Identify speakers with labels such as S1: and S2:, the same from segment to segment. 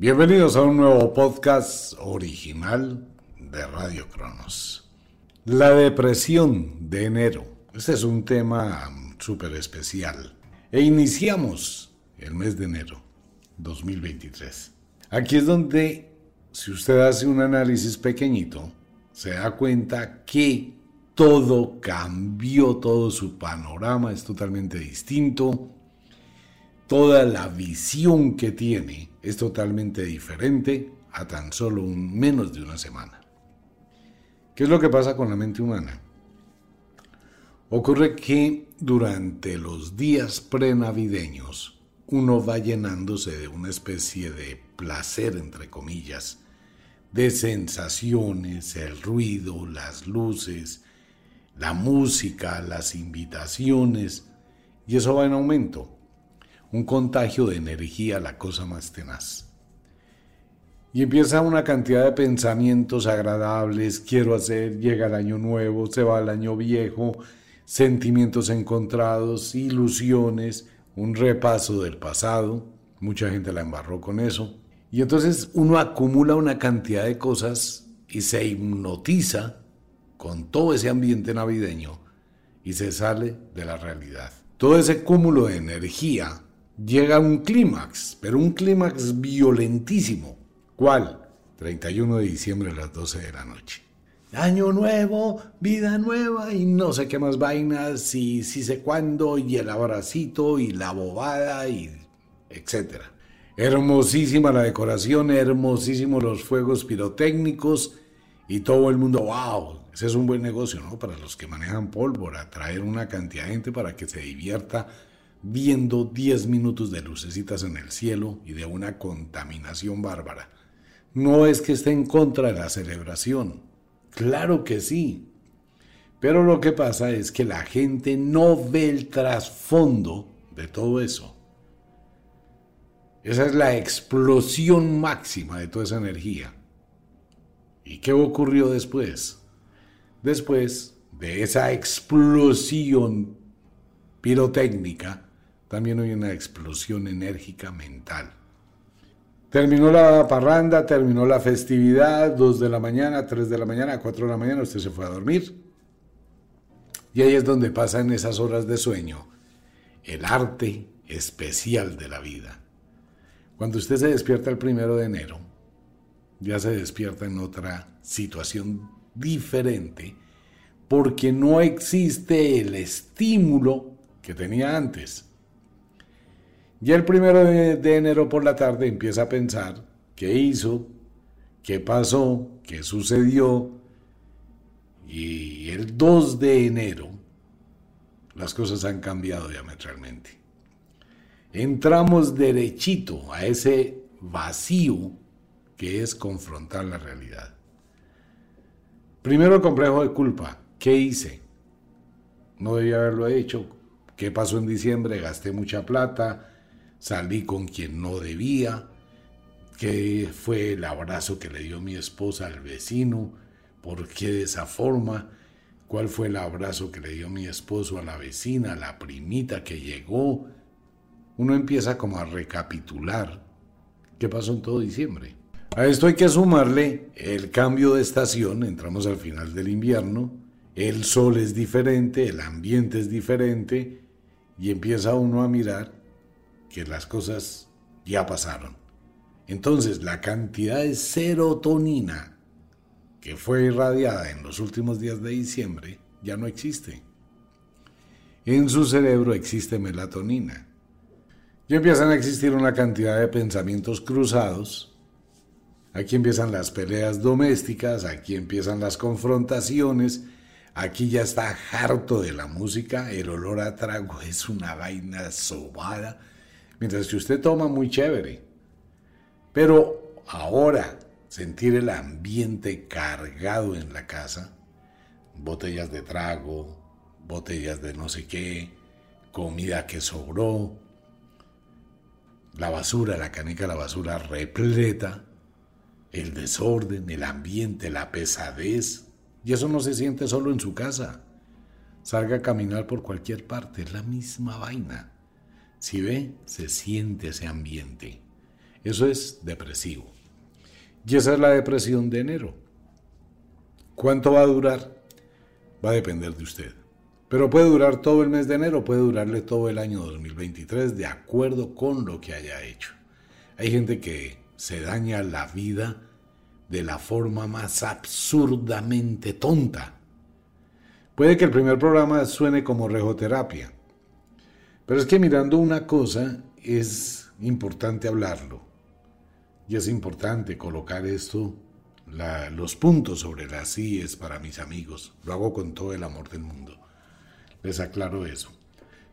S1: Bienvenidos a un nuevo podcast original de Radio Cronos. La depresión de enero. Este es un tema súper especial. E iniciamos el mes de enero 2023. Aquí es donde, si usted hace un análisis pequeñito, se da cuenta que todo cambió, todo su panorama es totalmente distinto toda la visión que tiene es totalmente diferente a tan solo menos de una semana. ¿Qué es lo que pasa con la mente humana? Ocurre que durante los días prenavideños uno va llenándose de una especie de placer, entre comillas, de sensaciones, el ruido, las luces, la música, las invitaciones, y eso va en aumento un contagio de energía, la cosa más tenaz. Y empieza una cantidad de pensamientos agradables, quiero hacer, llega el año nuevo, se va el año viejo, sentimientos encontrados, ilusiones, un repaso del pasado, mucha gente la embarró con eso. Y entonces uno acumula una cantidad de cosas y se hipnotiza con todo ese ambiente navideño y se sale de la realidad. Todo ese cúmulo de energía llega un clímax, pero un clímax violentísimo. ¿Cuál? 31 de diciembre a las 12 de la noche. Año nuevo, vida nueva y no sé qué más vainas y si sé cuándo y el abracito y la bobada y etcétera. Hermosísima la decoración, hermosísimos los fuegos pirotécnicos y todo el mundo, wow, ese es un buen negocio, ¿no? Para los que manejan pólvora, traer una cantidad de gente para que se divierta viendo 10 minutos de lucecitas en el cielo y de una contaminación bárbara. No es que esté en contra de la celebración, claro que sí, pero lo que pasa es que la gente no ve el trasfondo de todo eso. Esa es la explosión máxima de toda esa energía. ¿Y qué ocurrió después? Después de esa explosión pirotécnica, también hay una explosión enérgica mental. Terminó la parranda, terminó la festividad, 2 de la mañana, 3 de la mañana, 4 de la mañana, usted se fue a dormir. Y ahí es donde pasa en esas horas de sueño el arte especial de la vida. Cuando usted se despierta el primero de enero, ya se despierta en otra situación diferente porque no existe el estímulo que tenía antes. Y el primero de, enero por la tarde empieza a pensar qué hizo, qué pasó, qué sucedió. Y el 2 de enero las cosas han cambiado diametralmente. Entramos derechito a ese vacío que es confrontar la realidad. Primero el complejo de culpa. ¿Qué hice? No debía haberlo hecho. ¿Qué pasó en diciembre? Gasté mucha plata salí con quien no debía, qué fue el abrazo que le dio mi esposa al vecino, por qué de esa forma, cuál fue el abrazo que le dio mi esposo a la vecina, a la primita que llegó. Uno empieza como a recapitular qué pasó en todo diciembre. A esto hay que sumarle el cambio de estación, entramos al final del invierno, el sol es diferente, el ambiente es diferente y empieza uno a mirar que las cosas ya pasaron. Entonces la cantidad de serotonina que fue irradiada en los últimos días de diciembre ya no existe. En su cerebro existe melatonina. Y empiezan a existir una cantidad de pensamientos cruzados. Aquí empiezan las peleas domésticas, aquí empiezan las confrontaciones, aquí ya está harto de la música, el olor a trago es una vaina sobada Mientras que usted toma muy chévere. Pero ahora sentir el ambiente cargado en la casa, botellas de trago, botellas de no sé qué, comida que sobró, la basura, la canica la basura repleta, el desorden, el ambiente, la pesadez. Y eso no se siente solo en su casa. Salga a caminar por cualquier parte, es la misma vaina. Si ve, se siente ese ambiente. Eso es depresivo. Y esa es la depresión de enero. ¿Cuánto va a durar? Va a depender de usted. Pero puede durar todo el mes de enero, puede durarle todo el año 2023 de acuerdo con lo que haya hecho. Hay gente que se daña la vida de la forma más absurdamente tonta. Puede que el primer programa suene como rejoterapia, pero es que mirando una cosa es importante hablarlo. Y es importante colocar esto, los puntos sobre las IES para mis amigos. Lo hago con todo el amor del mundo. Les aclaro eso.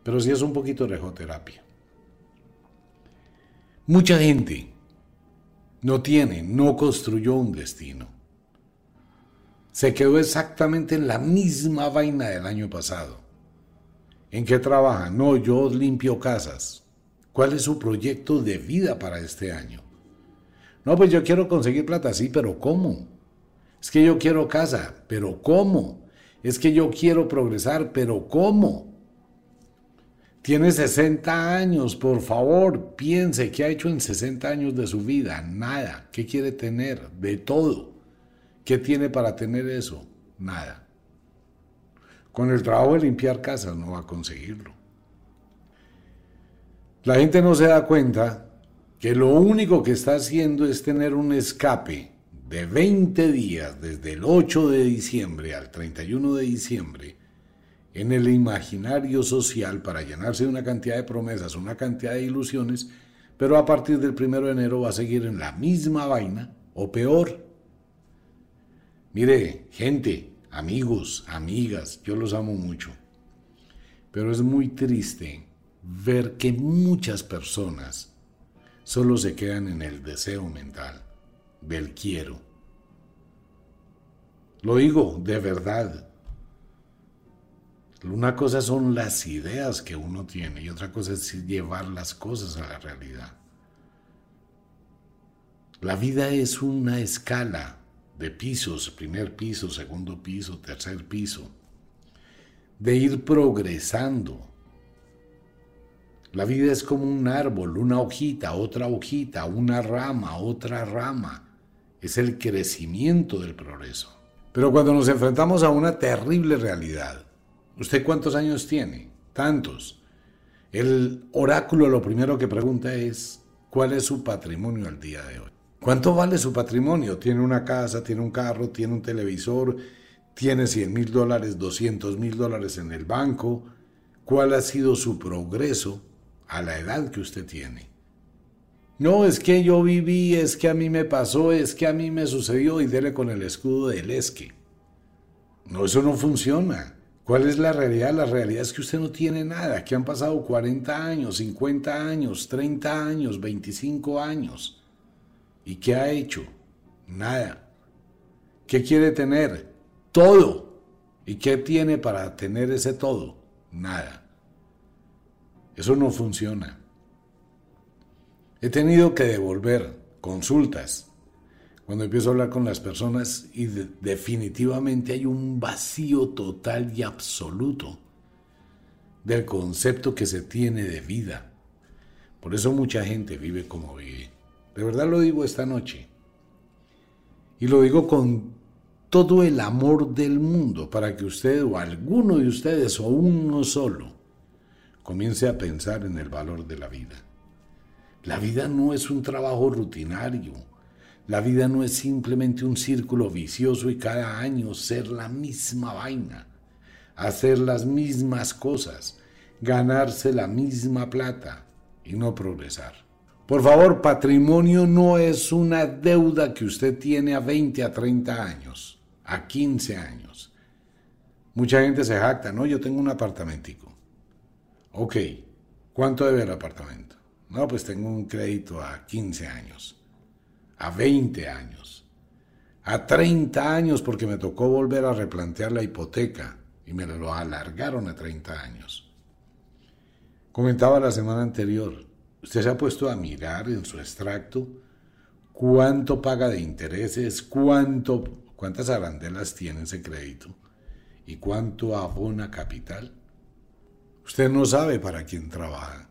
S1: Pero sí es un poquito rejoterapia. Mucha gente no tiene, no construyó un destino. Se quedó exactamente en la misma vaina del año pasado. ¿En qué trabaja? No, yo limpio casas. ¿Cuál es su proyecto de vida para este año? No, pues yo quiero conseguir plata, sí, pero ¿cómo? Es que yo quiero casa, pero ¿cómo? Es que yo quiero progresar, pero ¿cómo? Tiene 60 años, por favor, piense qué ha hecho en 60 años de su vida. Nada. ¿Qué quiere tener? De todo. ¿Qué tiene para tener eso? Nada. Con el trabajo de limpiar casas no va a conseguirlo. La gente no se da cuenta que lo único que está haciendo es tener un escape de 20 días desde el 8 de diciembre al 31 de diciembre en el imaginario social para llenarse de una cantidad de promesas, una cantidad de ilusiones, pero a partir del 1 de enero va a seguir en la misma vaina o peor. Mire, gente, amigos, amigas, yo los amo mucho, pero es muy triste ver que muchas personas solo se quedan en el deseo mental del quiero. Lo digo de verdad. Una cosa son las ideas que uno tiene y otra cosa es llevar las cosas a la realidad. La vida es una escala de pisos, primer piso, segundo piso, tercer piso, de ir progresando la vida es como un árbol, una hojita, otra hojita, una rama, otra rama. Es el crecimiento del progreso. Pero cuando nos enfrentamos a una terrible realidad, ¿usted cuántos años tiene? Tantos. El oráculo lo primero que pregunta es, ¿cuál es su patrimonio al día de hoy? ¿Cuánto vale su patrimonio? ¿Tiene una casa, tiene un carro, tiene un televisor, tiene 100 mil dólares, 200 mil dólares en el banco? ¿Cuál ha sido su progreso a la edad que usted tiene. No, es que yo viví, es que a mí me pasó, es que a mí me sucedió y dele con el escudo del esque. No, eso no funciona. ¿Cuál es la realidad? La realidad es que usted no tiene nada, que han pasado 40 años, 50 años, 30 años, 25 años. ¿Y qué ha hecho? Nada. ¿Qué quiere tener? Todo. ¿Y qué tiene para tener ese todo? Nada. Eso no funciona. He tenido que devolver consultas cuando empiezo a hablar con las personas y definitivamente hay un vacío total y absoluto del concepto que se tiene de vida. Por eso mucha gente vive como vive. De verdad lo digo esta noche. Y lo digo con todo el amor del mundo para que usted o alguno de ustedes o uno solo comience a pensar en el valor de la vida. La vida no es un trabajo rutinario. La vida no es simplemente un círculo vicioso y cada año ser la misma vaina, hacer las mismas cosas, ganarse la misma plata y no progresar. Por favor, patrimonio no es una deuda que usted tiene a 20, a 30 años, a 15 años. Mucha gente se jacta, no, yo tengo un apartamentico. Ok, ¿cuánto debe el apartamento? No, pues tengo un crédito a 15 años, a 20 años, a 30 años porque me tocó volver a replantear la hipoteca y me lo alargaron a 30 años. Comentaba la semana anterior, usted se ha puesto a mirar en su extracto cuánto paga de intereses, cuánto, cuántas arandelas tiene ese crédito y cuánto abona capital. Usted no sabe para quién trabaja.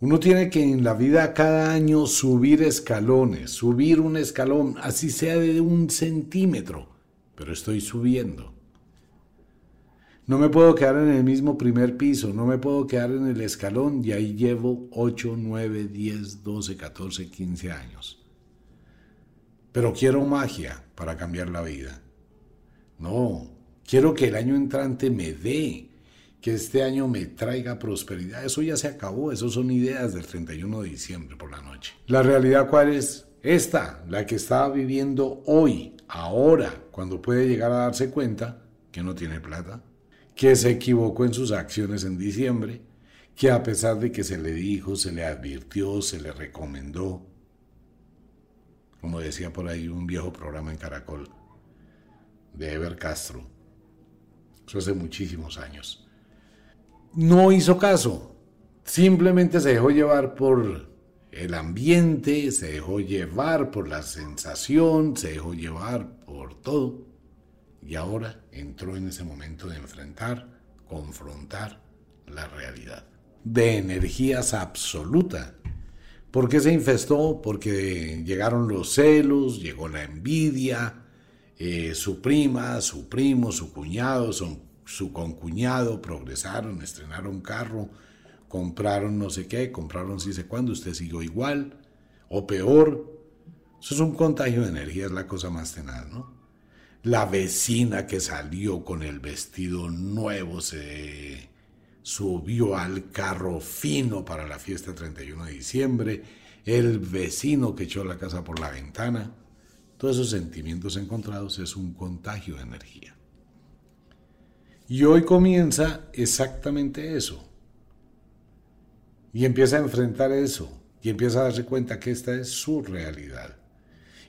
S1: Uno tiene que en la vida cada año subir escalones, subir un escalón, así sea de un centímetro, pero estoy subiendo. No me puedo quedar en el mismo primer piso, no me puedo quedar en el escalón y ahí llevo 8, 9, 10, 12, 14, 15 años. Pero quiero magia para cambiar la vida. No, quiero que el año entrante me dé, que este año me traiga prosperidad. Eso ya se acabó, eso son ideas del 31 de diciembre por la noche. La realidad cuál es? Esta, la que está viviendo hoy, ahora, cuando puede llegar a darse cuenta que no tiene plata, que se equivocó en sus acciones en diciembre, que a pesar de que se le dijo, se le advirtió, se le recomendó, como decía por ahí un viejo programa en Caracol, de Ever Castro, eso hace muchísimos años, no hizo caso, simplemente se dejó llevar por el ambiente, se dejó llevar por la sensación, se dejó llevar por todo y ahora entró en ese momento de enfrentar, confrontar la realidad. De energías absoluta. ¿Por qué se infestó? Porque llegaron los celos, llegó la envidia, eh, su prima, su primo, su cuñado, su, concuñado progresaron, estrenaron carro, compraron no sé qué, compraron si sé cuándo, usted siguió igual o peor. Eso es un contagio de energía, es la cosa más tenaz, ¿no? La vecina que salió con el vestido nuevo se subió al carro fino para la fiesta 31 de diciembre, el vecino que echó la casa por la ventana. Todos esos sentimientos encontrados es un contagio de energía. Y hoy comienza exactamente eso. Y empieza a enfrentar eso. Y empieza a darse cuenta que esta es su realidad.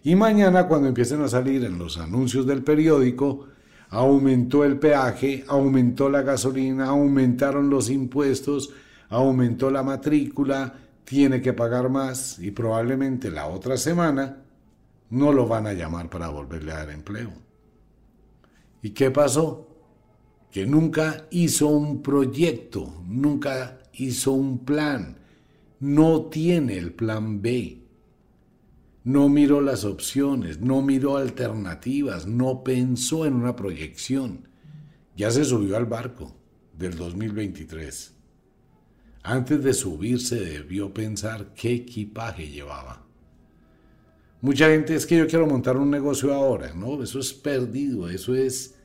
S1: Y mañana cuando empiecen a salir en los anuncios del periódico, aumentó el peaje, aumentó la gasolina, aumentaron los impuestos, aumentó la matrícula, tiene que pagar más y probablemente la otra semana no lo van a llamar para volverle a dar empleo. ¿Y qué pasó? Que nunca hizo un proyecto, nunca hizo un plan, no tiene el plan B no miró las opciones, no miró alternativas, no pensó en una proyección. Ya se subió al barco del 2023. Antes de subirse debió pensar qué equipaje llevaba. Mucha gente es que yo quiero montar un negocio ahora, ¿no? Eso es perdido, eso es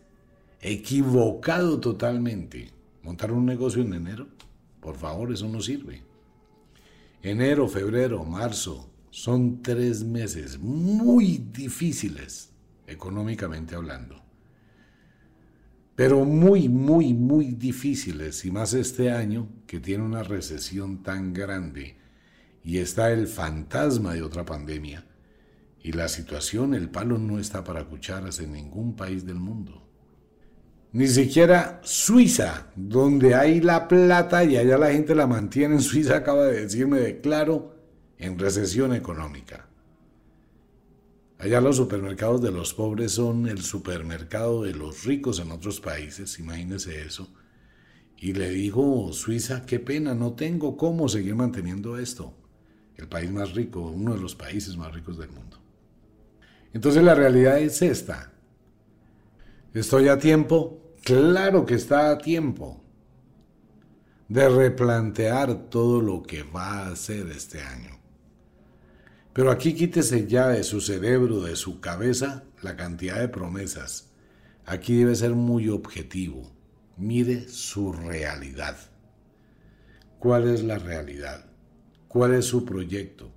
S1: equivocado totalmente. Montar un negocio en enero, por favor, eso no sirve. Enero, febrero, marzo, son tres meses muy difíciles, económicamente hablando. Pero muy, muy, muy difíciles, y más este año que tiene una recesión tan grande y está el fantasma de otra pandemia. Y la situación, el palo no está para cucharas en ningún país del mundo. Ni siquiera Suiza, donde hay la plata y allá la gente la mantiene. En Suiza acaba de decirme de claro en recesión económica. Allá los supermercados de los pobres son el supermercado de los ricos en otros países, imagínese eso. Y le dijo Suiza, qué pena, no tengo cómo seguir manteniendo esto. El país más rico, uno de los países más ricos del mundo. Entonces la realidad es esta. ¿Estoy a tiempo? Claro que está a tiempo de replantear todo lo que va a hacer este año. Pero aquí quítese ya de su cerebro, de su cabeza, la cantidad de promesas. Aquí debe ser muy objetivo. Mire su realidad. ¿Cuál es la realidad? ¿Cuál es su proyecto?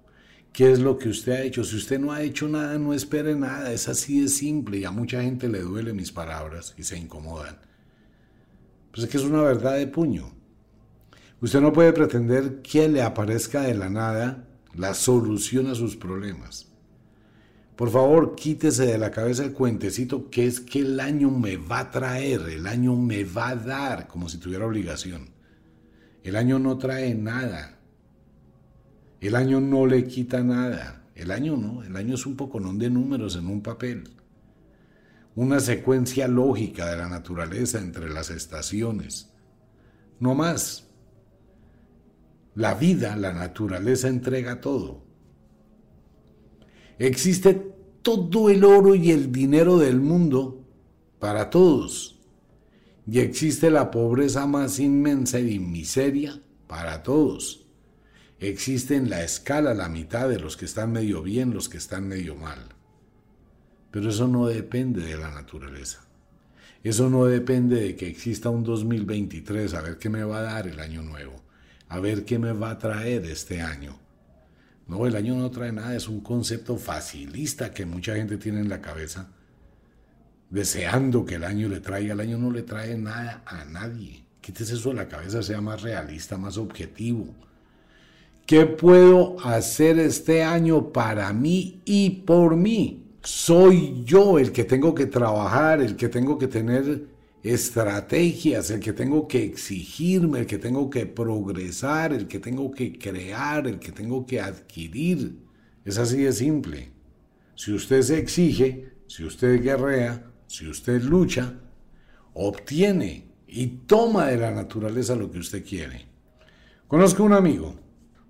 S1: ¿Qué es lo que usted ha hecho? Si usted no ha hecho nada, no espere nada. Es así de simple y a mucha gente le duele mis palabras y se incomodan. Pues es que es una verdad de puño. Usted no puede pretender que le aparezca de la nada la solución a sus problemas. Por favor, quítese de la cabeza el cuentecito que es que el año me va a traer, el año me va a dar, como si tuviera obligación. El año no trae nada. El año no le quita nada. El año no, el año es un poco non de números en un papel. Una secuencia lógica de la naturaleza entre las estaciones. No más. La vida, la naturaleza entrega todo. Existe todo el oro y el dinero del mundo para todos. Y existe la pobreza más inmensa y miseria para todos. Existe en la escala la mitad de los que están medio bien, los que están medio mal. Pero eso no depende de la naturaleza. Eso no depende de que exista un 2023, a ver qué me va a dar el año nuevo, a ver qué me va a traer este año. No, el año no trae nada, es un concepto facilista que mucha gente tiene en la cabeza, deseando que el año le traiga. El año no le trae nada a nadie. Quítese eso de la cabeza, sea más realista, más objetivo. ¿Qué puedo hacer este año para mí y por mí? Soy yo el que tengo que trabajar, el que tengo que tener estrategias, el que tengo que exigirme, el que tengo que progresar, el que tengo que crear, el que tengo que adquirir. Es así de simple. Si usted se exige, si usted guerrea, si usted lucha, obtiene y toma de la naturaleza lo que usted quiere. Conozco un amigo,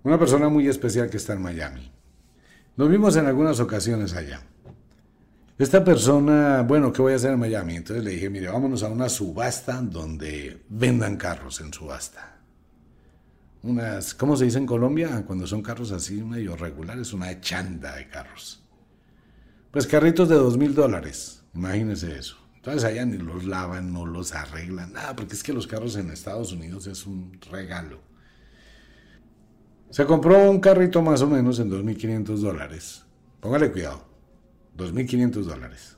S1: una persona muy especial que está en Miami. Nos vimos en algunas ocasiones allá. Esta persona, bueno, ¿qué voy a hacer en Miami? Entonces le dije, mire, vámonos a una subasta donde vendan carros en subasta. Unas, ¿cómo se dice en Colombia? Cuando son carros así medio regulares, una chanda de carros. Pues carritos de dos mil dólares, imagínense eso. Entonces allá ni los lavan, no los arreglan, nada, porque es que los carros en Estados Unidos es un regalo. Se compró un carrito más o menos en 2.500 dólares. Póngale cuidado. 2.500 dólares.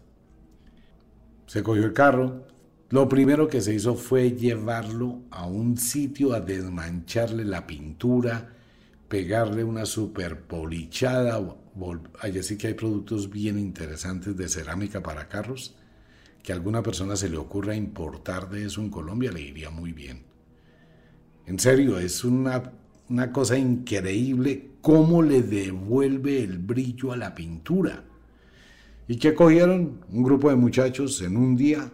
S1: Se cogió el carro. Lo primero que se hizo fue llevarlo a un sitio a desmancharle la pintura, pegarle una super polichada. Allá sí que hay productos bien interesantes de cerámica para carros. Que a alguna persona se le ocurra importar de eso en Colombia le iría muy bien. En serio, es una, una cosa increíble cómo le devuelve el brillo a la pintura. ¿Y qué cogieron? Un grupo de muchachos en un día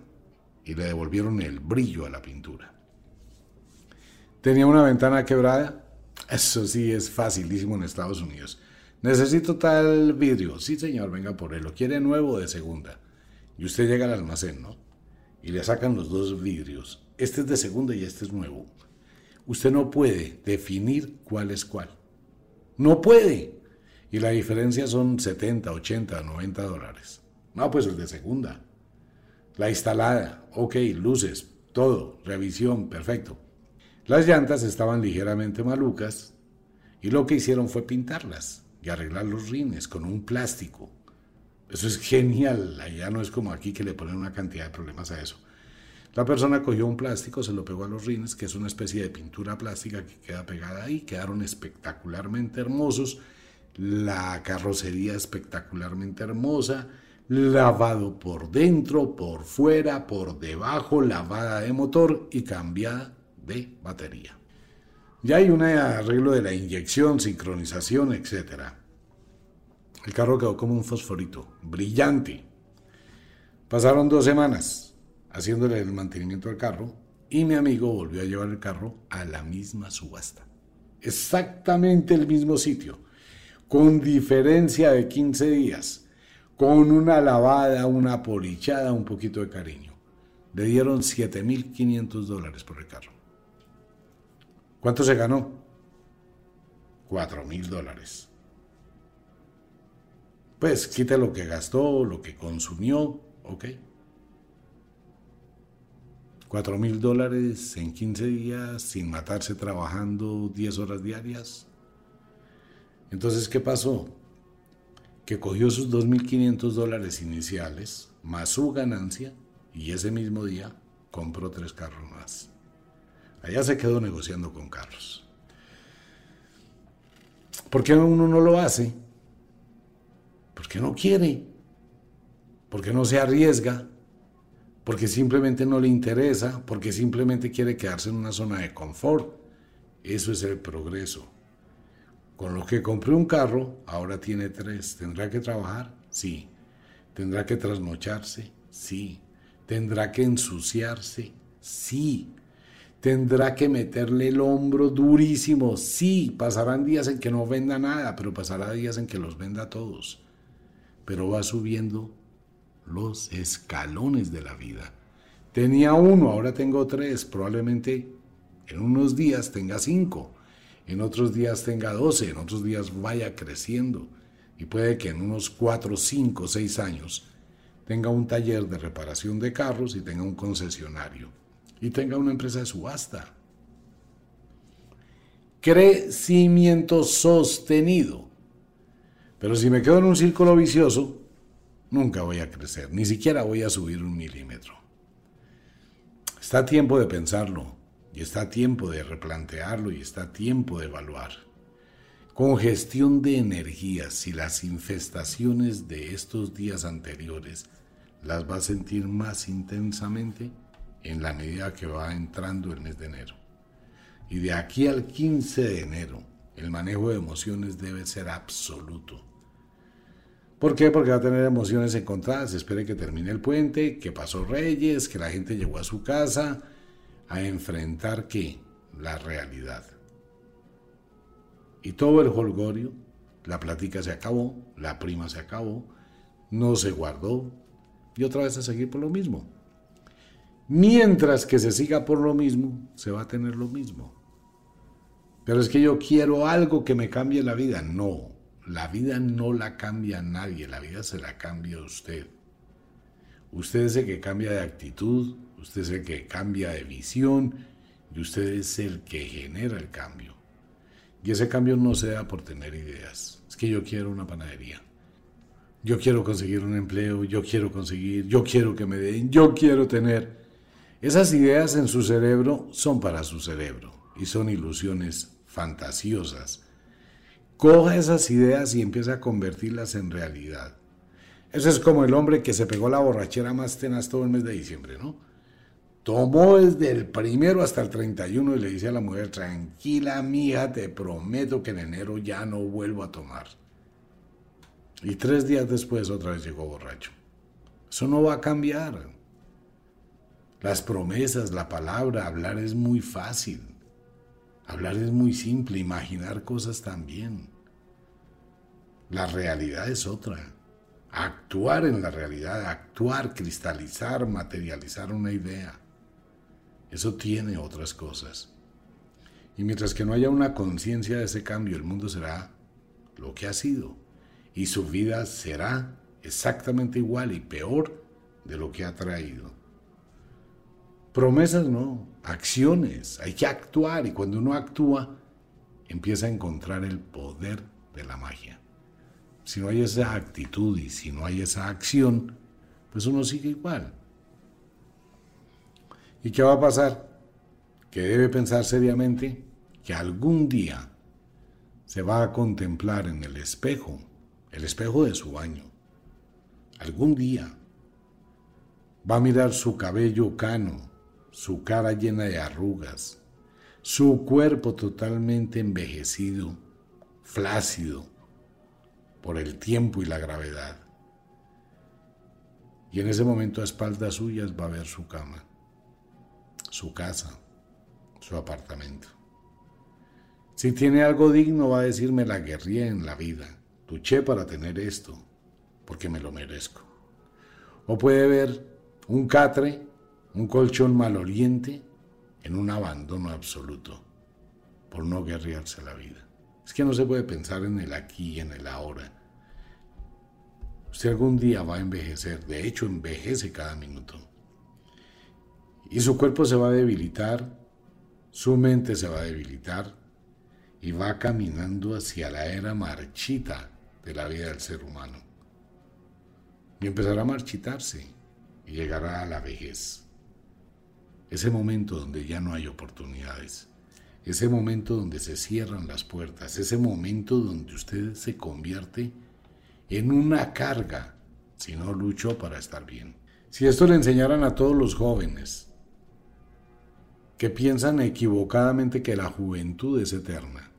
S1: y le devolvieron el brillo a la pintura. Tenía una ventana quebrada. Eso sí es facilísimo en Estados Unidos. Necesito tal vidrio. Sí, señor, venga por él. ¿Lo quiere nuevo o de segunda? Y usted llega al almacén, ¿no? Y le sacan los dos vidrios. Este es de segunda y este es nuevo. Usted no puede definir cuál es cuál. No puede y la diferencia son 70, 80, 90 dólares. No, pues el de segunda. La instalada, ok, luces, todo, revisión, perfecto. Las llantas estaban ligeramente malucas y lo que hicieron fue pintarlas y arreglar los rines con un plástico. Eso es genial, allá no es como aquí que le ponen una cantidad de problemas a eso. La persona cogió un plástico, se lo pegó a los rines, que es una especie de pintura plástica que queda pegada ahí, quedaron espectacularmente hermosos la carrocería espectacularmente hermosa, lavado por dentro, por fuera, por debajo, lavada de motor y cambiada de batería. Ya hay un arreglo de la inyección, sincronización, etc. El carro quedó como un fosforito, brillante. Pasaron dos semanas haciéndole el mantenimiento al carro y mi amigo volvió a llevar el carro a la misma subasta. Exactamente el mismo sitio con diferencia de 15 días, con una lavada, una polichada, un poquito de cariño. Le dieron 7.500 dólares por el carro. ¿Cuánto se ganó? 4.000 dólares. Pues quita lo que gastó, lo que consumió, ok. 4 mil dólares en 15 días sin matarse trabajando 10 horas diarias. Entonces, ¿qué pasó? Que cogió sus 2.500 dólares iniciales, más su ganancia, y ese mismo día compró tres carros más. Allá se quedó negociando con carros. ¿Por qué uno no lo hace? Porque no quiere, porque no se arriesga, porque simplemente no le interesa, porque simplemente quiere quedarse en una zona de confort. Eso es el progreso. Con lo que compré un carro, ahora tiene tres. ¿Tendrá que trabajar? Sí. ¿Tendrá que trasnocharse? Sí. ¿Tendrá que ensuciarse? Sí. tendrá que meterle el hombro durísimo. Sí, pasarán días en que no venda nada, pero pasará días en que los venda todos. Pero va subiendo los escalones de la vida. Tenía uno, ahora tengo tres, probablemente en unos días tenga cinco, en otros días tenga doce, en otros días vaya creciendo y puede que en unos cuatro, cinco, seis años tenga un taller de reparación de carros y tenga un concesionario y tenga una empresa de subasta. Crecimiento sostenido. Pero si me quedo en un círculo vicioso, nunca voy a crecer, ni siquiera voy a subir un milímetro. Está tiempo de pensarlo, y está tiempo de replantearlo, y está tiempo de evaluar. Congestión de energías y las infestaciones de estos días anteriores las va a sentir más intensamente en la medida que va entrando el mes de enero. Y de aquí al 15 de enero, el manejo de emociones debe ser absoluto. ¿Por qué? Porque va a tener emociones encontradas. Espere que termine el puente, que pasó Reyes, que la gente llegó a su casa a enfrentar qué? La realidad. Y todo el holgorio, la plática se acabó, la prima se acabó, no se guardó y otra vez a seguir por lo mismo. Mientras que se siga por lo mismo, se va a tener lo mismo. Pero es que yo quiero algo que me cambie la vida. No, la vida no la cambia nadie, la vida se la cambia usted. Usted es el que cambia de actitud, usted es el que cambia de visión y usted es el que genera el cambio. Y ese cambio no se da por tener ideas. Es que yo quiero una panadería. Yo quiero conseguir un empleo, yo quiero conseguir, yo quiero que me den, yo quiero tener. Esas ideas en su cerebro son para su cerebro y son ilusiones fantasiosas. Coja esas ideas y empieza a convertirlas en realidad. Eso es como el hombre que se pegó la borrachera más tenaz todo el mes de diciembre, ¿no? Tomó desde el primero hasta el 31 y le dice a la mujer, tranquila mija, te prometo que en enero ya no vuelvo a tomar. Y tres días después otra vez llegó borracho. Eso no va a cambiar. Las promesas, la palabra, hablar es muy fácil. Hablar es muy simple, imaginar cosas también. La realidad es otra. Actuar en la realidad, actuar, cristalizar, materializar una idea. Eso tiene otras cosas. Y mientras que no haya una conciencia de ese cambio, el mundo será lo que ha sido. Y su vida será exactamente igual y peor de lo que ha traído. Promesas no, acciones. Hay que actuar y cuando uno actúa empieza a encontrar el poder de la magia. Si no hay esa actitud y si no hay esa acción, pues uno sigue igual. ¿Y qué va a pasar? Que debe pensar seriamente que algún día se va a contemplar en el espejo, el espejo de su baño. Algún día va a mirar su cabello cano, su cara llena de arrugas, su cuerpo totalmente envejecido, flácido por el tiempo y la gravedad. Y en ese momento a espaldas suyas va a ver su cama, su casa, su apartamento. Si tiene algo digno va a decirme la guerría en la vida, luché para tener esto, porque me lo merezco. O puede ver un catre un colchón maloriente en un abandono absoluto por no guerrearse la vida. Es que no se puede pensar en el aquí y en el ahora. Usted algún día va a envejecer, de hecho envejece cada minuto. Y su cuerpo se va a debilitar, su mente se va a debilitar y va caminando hacia la era marchita de la vida del ser humano. Y empezará a marchitarse y llegará a la vejez ese momento donde ya no hay oportunidades, ese momento donde se cierran las puertas, ese momento donde usted se convierte en una carga si no luchó para estar bien. Si esto le enseñaran a todos los jóvenes que piensan equivocadamente que la juventud es eterna,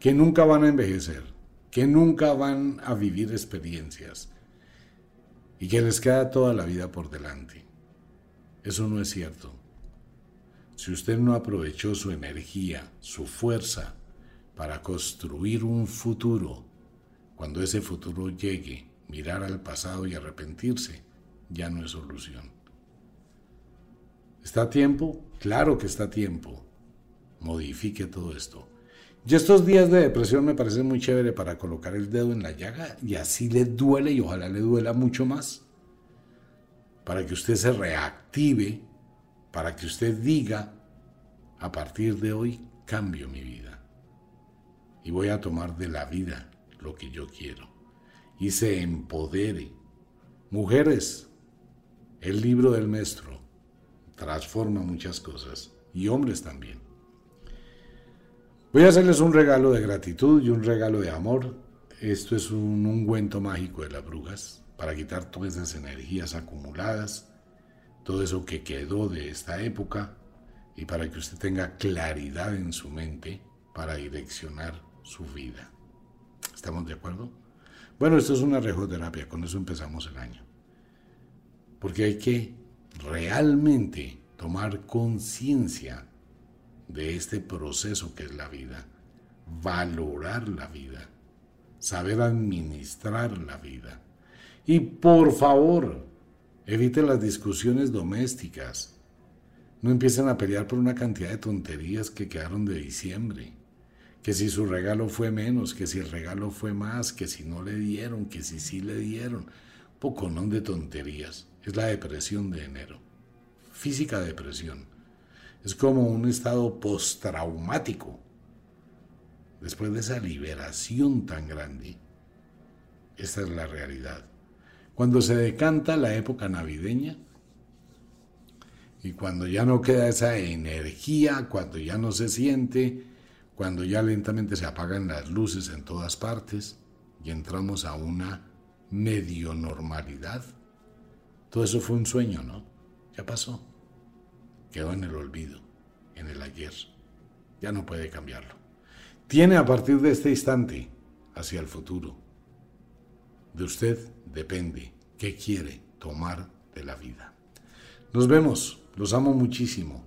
S1: que nunca van a envejecer, que nunca van a vivir experiencias y que les queda toda la vida por delante. Eso no es cierto. si usted no aprovechó su energía, su fuerza, para construir un futuro, cuando ese futuro llegue, mirar al pasado y arrepentirse, ya no es solución. ¿Está a tiempo? Claro que está a tiempo. Modifique todo esto. Y estos días de depresión me parecen muy chévere para colocar el dedo en la llaga y así le duele y ojalá le duela mucho más. Para que usted se reactive, para que usted diga, a partir de hoy cambio mi vida. Y voy a tomar de la vida lo que yo quiero. Y se empodere. Mujeres, el libro del maestro transforma muchas cosas. Y hombres también. Voy a hacerles un regalo de gratitud y un regalo de amor. Esto es un ungüento mágico de las brujas para quitar todas esas energías acumuladas, todo eso que quedó de esta época y para que usted tenga claridad en su mente para direccionar su vida. ¿Estamos de acuerdo? Bueno, esto es una rejoterapia, con eso empezamos el año. Porque hay que realmente tomar conciencia de este proceso que es la vida, valorar la vida, saber administrar la vida. Y por favor, evite las discusiones domésticas. No empiecen a pelear por una cantidad de tonterías que quedaron de diciembre. Que si su regalo fue menos, que si el regalo fue más, que si no le dieron, que si sí le dieron. Poco no de tonterías. Es la depresión de enero. Física depresión. Es como un estado postraumático. Después de esa liberación tan grande, esta es la realidad. Cuando se decanta la época navideña y cuando ya no queda esa energía, cuando ya no se siente, cuando ya lentamente se apagan las luces en todas partes y entramos a una medio normalidad, todo eso fue un sueño, ¿no? Ya pasó quedó en el olvido, en el ayer. Ya no puede cambiarlo. Tiene a partir de este instante hacia el futuro. De usted depende qué quiere tomar de la vida. Nos vemos, los amo muchísimo.